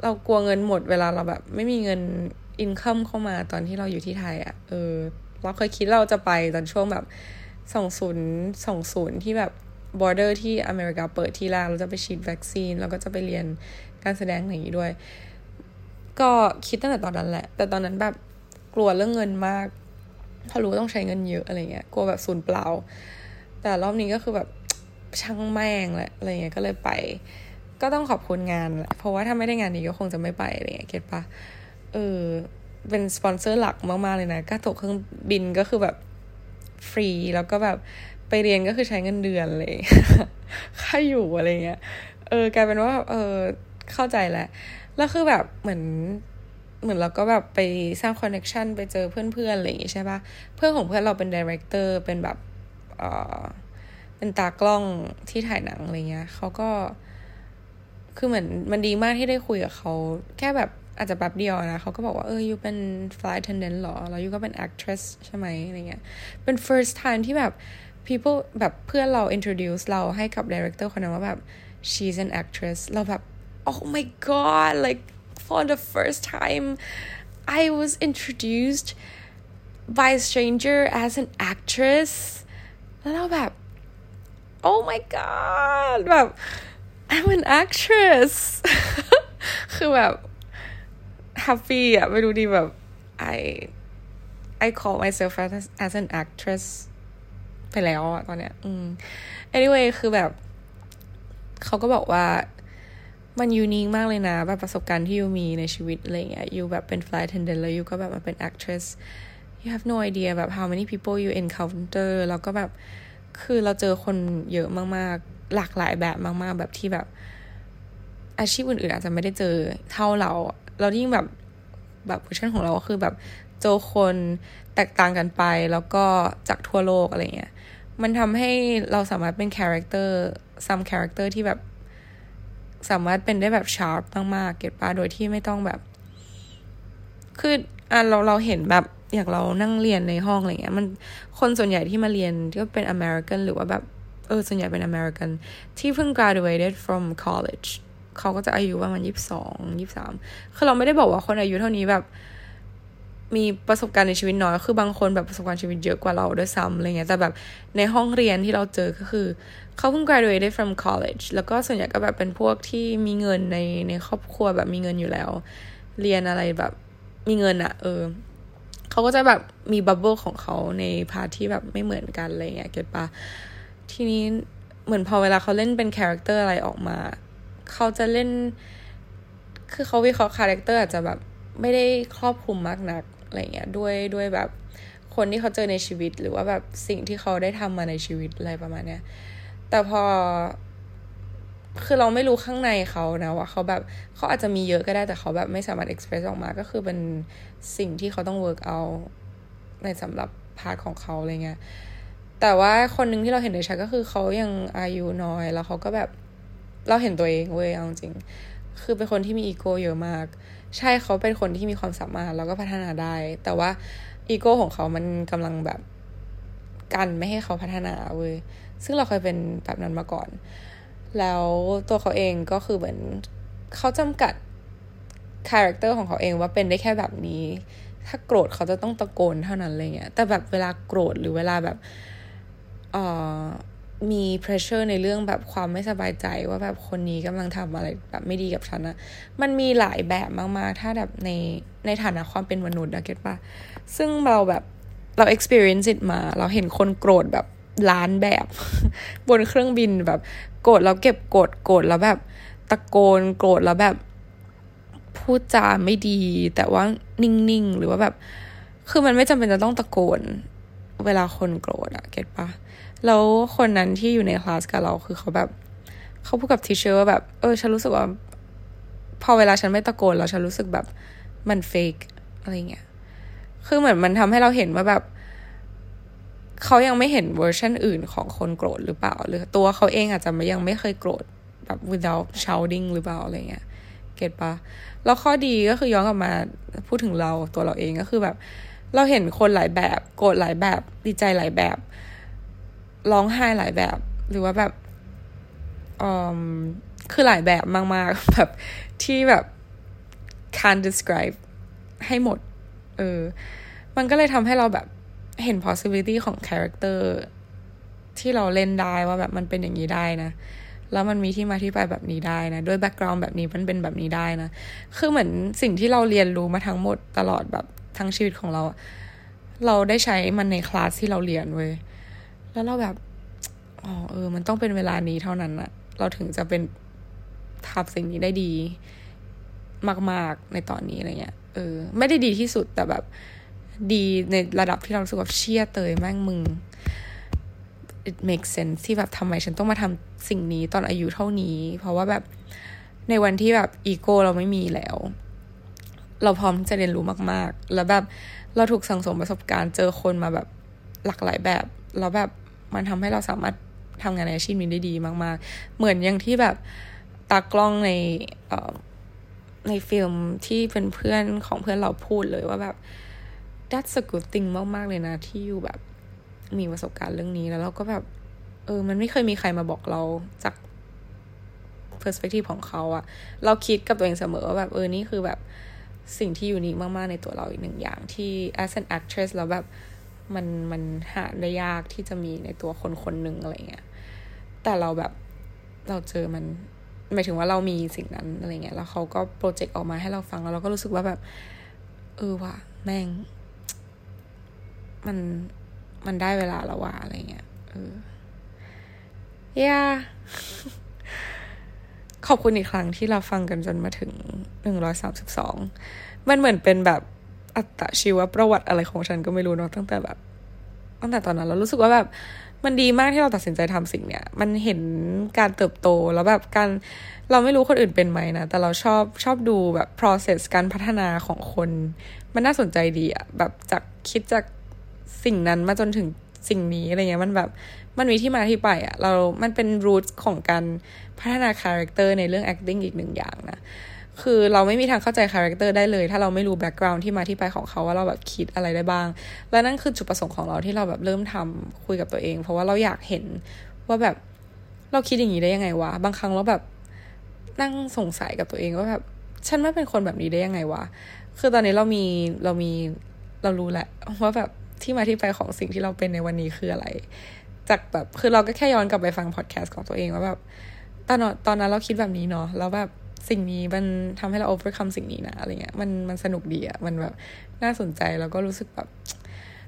A: เรากลัวเงินหมดเวลาเราแบบ ไม่มีเงิน income เข้ามาตอนที่เราอยู่ที่ไทยอะ่ะเออเราเคยคิดเราจะไปตอนช่วงแบบสองศูนย์สองศูนย์ที่แบบ border ที่อเมริกาเปิดทีแรกเราจะไปฉีดวัคซีน แล้วก็จะไปเรียนการแสดงอย่างนี้ด้วย ก็คิดตั้งแต่ตอนนั้นแหละ แต่ตอนนั้นแบบกลัวเรื่องเงินมากเพราะรู้ต้องใช้เงินเยอะอะไรเงี้ยกลัวแบบสูญเปล่า แต่รอบนี้ก็คือแบบ ช่างแม่งละอะไรเงี้ยก็เลยไป ก็ต้องขอบคุณงานแหละเพราะว่าถ้าไม่ได้งานนี้ก็คงจะไม่ไปอะไรเงี้ย get ปะเออเป็นสปอนเซอร์หลักมากๆเลยนะก็ตั๋วเครื่องบินก็คือแบบฟรีแล้วก็แบบไปเรียนก็คือใช้เงินเดือนเลยค่าอยู่อะไรเงี้ย เออกลายเป็นว่า เออเข้าใจแหละแล้วคือแบบเหมือนเหมือนเราก็แบบไปสร้าง connection ไปเจอเพื่อนๆอะไรอย่างงี้ใช่ปะเพื่อนของเพื่อนเราเป็น director เป็นแบบเออ เป็นตากล้องที่ถ่ายหนังอะไรเงี้ยเขาก็คือเหมือนมันดีมากที่ได้คุยกับเขาแค่แบบอาจจะแบบเดียวนะเขาก็บอกว่าเออยูเป็น flight attendant หรอ แล้วยูก็เป็น actress ใช่ไหมอะไรเงี้ยเป็น first time ที่แบบ people แบบเพื่อนเรา introduce เราให้กับ director คนนั้นว่าแบบ she's an actress เราแบบ oh my god like for the first time I was introduced by a stranger as an actress แล้วเราแบบ oh my god แบบ I'm an actress คือแบบ happy อะไม่รู้ดีแบบ I I call myself as as an actress ไปแล้วอะตอนเนี้ย อืม anyway คือแบบ เขาก็บอกว่ามันยูนิคมากเลยนะ แบบประสบการณ์ที่ยูมีในชีวิตอะไรเงี้ยยูแบบเป็น flight attendant แล้วยูก็แบบมาเป็น actress you have no idea แบบ how many people you encounter แล้วก็แบบ คือเราเจอคนเยอะมากๆ หลากหลายแบบมากๆ แบบที่แบบอาชีพอื่นๆอาจจะไม่ได้เจอเท่าเรา เรายิ่งแบบแบบเวอร์ชันของเราก็คือแบบเจอคนแตกต่างกันไปแล้วก็จากทั่วโลกอะไรเงี้ย มันทำให้เราสามารถเป็น character some character ที่แบบสามารถเป็นได้แบบ sharp มากๆ get ปะโดยที่ไม่ต้องแบบ คืออะเราเราเห็นแบบ อย่างเรานั่งเรียนในห้องอะไรเงี้ย มันคนส่วนใหญ่ที่มาเรียนก็เป็นอเมริกันหรือว่าแบบเออส่วนใหญ่เป็นอเมริกันที่เพิ่ง graduated from college เขาก็จะอายุประมาณยี่สิบสองยี่สิบสามคือเราไม่ได้บอกว่าคนอายุเท่านี้แบบ มีประสบการณ์ในชีวิตน้อย คือบางคนแบบประสบการณ์ชีวิตเยอะกว่าเราด้วยซ้ำอะไรเงี้ย แต่แบบในห้องเรียนที่เราเจอก็คือ เขาเพิ่ง graduated from college แล้วก็ส่วนใหญ่ก็แบบเป็นพวกที่มีเงินในในครอบครัวแบบมีเงินอยู่แล้ว เรียนอะไรแบบมีเงินอะเออ เขาก็จะแบบมี bubble ของเขาใน part ที่แบบไม่เหมือนกันอะไรเงี้ย get ปะทีนี้เหมือนพอเวลาเขาเล่นเป็น character อะไรออกมา เขาจะเล่น คือเขาวิเคราะห์ character อาจจะแบบไม่ได้ครอบคลุมมากนักอะไรเงี้ยด้วยด้วยแบบคนที่เขาเจอในชีวิตหรือว่าแบบสิ่งที่เขาได้ทำมาในชีวิตอะไรประมาณเนี้ยแต่พอ คือเราไม่รู้ข้างในเขานะว่าเขาแบบเขาอาจจะมีเยอะก็ได้แต่เขาแบบไม่สามารถ express ออกมาก็คือเป็นสิ่งที่เขาต้อง work out ในสำหรับ part ของเขาอะไรเงี้ยแต่ว่าคนหนึ่งที่เราเห็นในชัดก็คือเขายังอายุน้อยแล้วเขาก็แบบเราเห็นตัวเองเว้ยเอาจริง คือเป็นคนที่มีอีโก้เยอะมาก ใช่เขาเป็นคนที่มีความสามารถแล้วก็พัฒนาได้ แต่ว่าอีโก้ของเขามันกำลังแบบกันไม่ให้เขาพัฒนาเว้ยซึ่งเราเคยเป็นแบบนั้นมาก่อน แล้วตัวเขาเองก็คือเหมือนเขาจำกัด character ของเขาเองว่าเป็นได้แค่แบบนี้ ถ้าโกรธเขาจะต้องตะโกนเท่านั้นอะไรเงี้ย แต่แบบเวลาโกรธหรือเวลาแบบเอ่อมี pressure ในเรื่องแบบความไม่สบายใจว่าแบบคนนี้กำลังทำอะไรแบบไม่ดีกับฉันอะมันมีหลายแบบมากๆ ถ้าแบบในในฐานะความเป็นมนุษย์นะ get ปะซึ่งเราแบบเรา experience it มา เราเห็นคนโกรธแบบ ล้านแบบ บนเครื่องบินแบบ โกรธแล้วเก็บกดโกรธแล้วแบบ ตะโกนโกรธแล้วแบบ พูดจาไม่ดี แต่ว่านิ่งๆ หรือว่าแบบ คือมันไม่จำเป็นจะต้องตะโกน เวลาคนโกรธอะ get ปะแล้วคนนั้นที่อยู่ในคลาสกับเราคือเขาแบบ เขาพูดกับ teacher ว่าแบบ เออ ฉันรู้สึกว่า พอเวลาฉันไม่ตะโกนแล้วฉันรู้สึกแบบมันเฟกอะไรเงี้ยคือเหมือนมันทำให้เราเห็นว่าแบบ เขายังไม่เห็นเวอร์ชันอื่นของคนโกรธหรือเปล่า หรือตัวเขาเองอาจจะยังไม่เคยโกรธแบบ without shouting หรือเปล่าอะไรเงี้ยเก็ตปะแล้วข้อดีก็คือย้อนกลับมาพูดถึงเราตัวเราเองก็คือแบบ เราเห็นคนหลายแบบโกรธหลายแบบดีใจหลายแบบ ร้องไห้หลายแบบ หรือว่าแบบอืมคือหลายแบบมากๆแบบที่แบบ can't describe ให้หมด เออ มันก็เลยทำให้เราแบบ เห็น possibility ของ character ที่เราเล่นได้ว่าแบบมันเป็นอย่างนี้ได้นะ แล้วมันมีที่มาที่ไปแบบนี้ได้นะ ด้วย background แบบนี้มันเป็นแบบนี้ได้นะ คือเหมือนสิ่งที่เราเรียนรู้มาทั้งหมดตลอดแบบทั้งชีวิตของเรา เราได้ใช้มันในคลาสที่เราเรียนเว้ย แล้วเราแบบ อ๋อเออ มันต้องเป็นเวลานี้เท่านั้นอะเราถึงจะเป็นทำสิ่งนี้ได้ดี มาก ๆ ในตอนนี้อะไรเงี้ย เออ ไม่ได้ดีที่สุดแต่แบบ ดีในระดับที่เรารู้สึกว่าเชี่ยเตยแม่งมึง it makes sense ที่แบบทำไมฉันต้องมาทำสิ่งนี้ตอนอายุเท่านี้ เพราะว่าแบบในวันที่แบบอีโก้เราไม่มีแล้ว เราพร้อมที่จะเรียนรู้มาก ๆ แล้วแบบเราถูกสั่งสมประสบการณ์เจอคนมาแบบหลากหลายแบบ แล้วแบบมันทำให้เราสามารถทำงานในอาชีพนี้ได้ดีมาก ๆ เหมือนอย่างที่แบบตากล้องในในฟิล์มที่เพื่อนๆของเพื่อนเราพูดเลยว่าแบบ that's a good thing มาก ๆ เลยนะ ที่อยู่แบบมีประสบการณ์เรื่องนี้แล้วเราก็แบบ เออ มันไม่เคยมีใครมาบอกเราจาก perspective ของเขาอะเราคิดกับตัวเองเสมอว่าแบบเออนี่คือแบบสิ่งที่อยู่นิคมาก ๆ ในตัวเราอีกหนึ่งอย่างที่ as an actress แล้วแบบมันมันหาได้ยากที่จะมีในตัวคนคนหนึ่งอะไรเงี้ย แต่เราแบบเราเจอมันหมายถึงว่าเรามีสิ่งนั้นอะไรเงี้ย แล้วเขาก็โปรเจกต์ออกมาให้เราฟังแล้วเราก็รู้สึกว่าแบบ เออว่ะแม่ง มันมันได้เวลาแล้วว่ะอะไรเงี้ยเออย่าขอบคุณอีกครั้งที่เราฟังกันจนมาถึงหนึ่งร้อยสามสิบสองมันเหมือนเป็นแบบอัตชีวประวัติอะไรของฉันก็ไม่รู้เนาะตั้งแต่แบบ ตั้งแต่ตอนนั้นเรารู้สึกว่าแบบ มันดีมากที่เราตัดสินใจทำสิ่งเนี้ย มันเห็นการเติบโตแล้วแบบการเราไม่รู้คนอื่นเป็นไหมนะ แต่เราชอบชอบดูแบบ process การพัฒนาของคน มันน่าสนใจดีอะแบบจากคิดจาก สิ่งนั้นมาจนถึงสิ่งนี้อะไรเงี้ยมันแบบมันมีที่มาที่ไปอะเรามันเป็น root ของการพัฒนา character ในเรื่อง acting อีกหนึ่งอย่างนะคือเราไม่มีทางเข้าใจ character ได้เลย ถ้าเราไม่รู้ background ที่มาที่ไปของเขาว่าเราแบบคิดอะไรได้บ้าง และนั่นคือจุดประสงค์ของเราที่เราแบบเริ่มทำคุยกับตัวเอง เพราะว่าเราอยากเห็นว่าแบบเราคิดอย่างนี้ได้ยังไงวะบางครั้งเราแบบนั่งสงสัยกับตัวเองว่าแบบฉันไม่เป็นคนแบบนี้ได้ยังไงวะคือตอนนี้เรามีเรามีเรารู้แหละว่าแบบ ที่มาที่ไปของสิ่งที่เราเป็นในวันนี้คืออะไร จากแบบคือเราก็แค่ย้อนกลับไปฟังพอดแคสต์ของตัวเองว่าแบบตอนตอนนั้นเราคิดแบบนี้เนาะแล้วแบบสิ่งนี้มันทำให้เรา overcome สิ่งนี้นะอะไรเงี้ยมันมันสนุกดีอะมันแบบน่าสนใจแล้วก็รู้สึกแบบ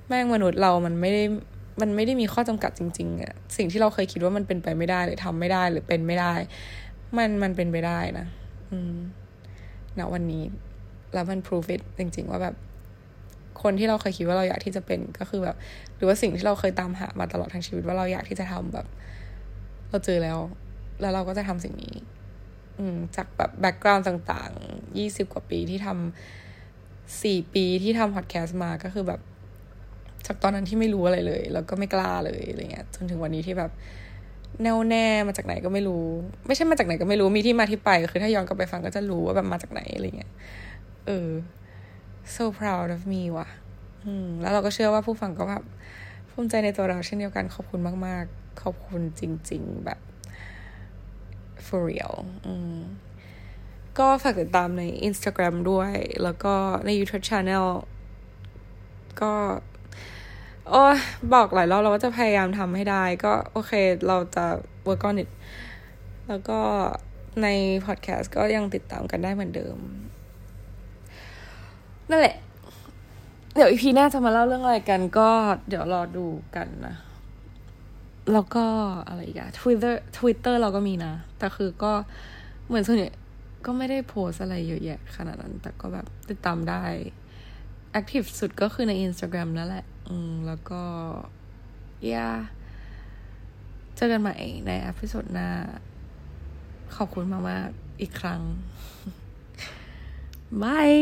A: แม่งมนุษย์เรามันไม่ได้มันไม่ได้มีข้อจำกัดจริงๆอะสิ่งที่เราเคยคิดว่ามันเป็นไปไม่ได้หรือทำไม่ได้หรือเป็นไม่ได้ มันมันเป็นไปได้นะ อืมณวันนี้ แล้วมัน prove it จริง ๆ ว่าแบบ คนที่เราเคยคิดว่าเราอยากที่จะเป็นก็คือแบบ หรือว่าสิ่งที่เราเคยตามหามาตลอดทั้งชีวิตว่าเราอยากที่จะทำแบบ เราเจอแล้ว แล้วเราก็จะทำสิ่งนี้ อืมจากแบบแบ็กกราวน์ต่างๆยี่สิบกว่าปีที่ทำสี่ปีที่ทำพอดแคสต์มาก็คือแบบ จากตอนนั้นที่ไม่รู้อะไรเลย แล้วก็ไม่กล้าเลยอะไรเงี้ย จนถึงวันนี้ที่แบบแน่วแน่มาจากไหนก็ไม่รู้ ไม่ใช่มาจากไหนก็ไม่รู้มีที่มาที่ไป คือถ้าย้อนกลับไปฟังก็จะรู้ว่าแบบมาจากไหนอะไรเงี้ยเออ so proud of me ว่ะ อืม แล้วเราก็เชื่อว่าผู้ฟังก็แบบภูมิใจในตัวเราเช่นเดียวกันขอบคุณมาก ๆ ขอบคุณจริง ๆ แบบ for real อืม ก็ฝากติดตามใน Instagram ด้วย แล้วก็ใน YouTube Channel ก็โอ้บอกหลายรอบเราว่าจะพยายามทำให้ได้ ก็โอเคเราจะ work on it แล้วก็ใน podcast ก็ยังติดตามกันได้เหมือนเดิม นั่นแหละ เดี๋ยว EP หน้าจะมาเล่าเรื่องอะไรกันก็เดี๋ยวรอดูกันนะ แล้วก็อะไรอีกอะ Twitter Twitter เราก็มีนะ แต่คือก็เหมือนส่วนใหญ่ก็ไม่ได้โพสอะไรเยอะแยะขนาดนั้น แต่ก็แบบติดตามได้active สุดก็คือใน Instagram นั่นแหละ อืม แล้วก็ yeah เจอกันใหม่ใน episode หน้า ขอบคุณมาก ๆ อีกครั้ง bye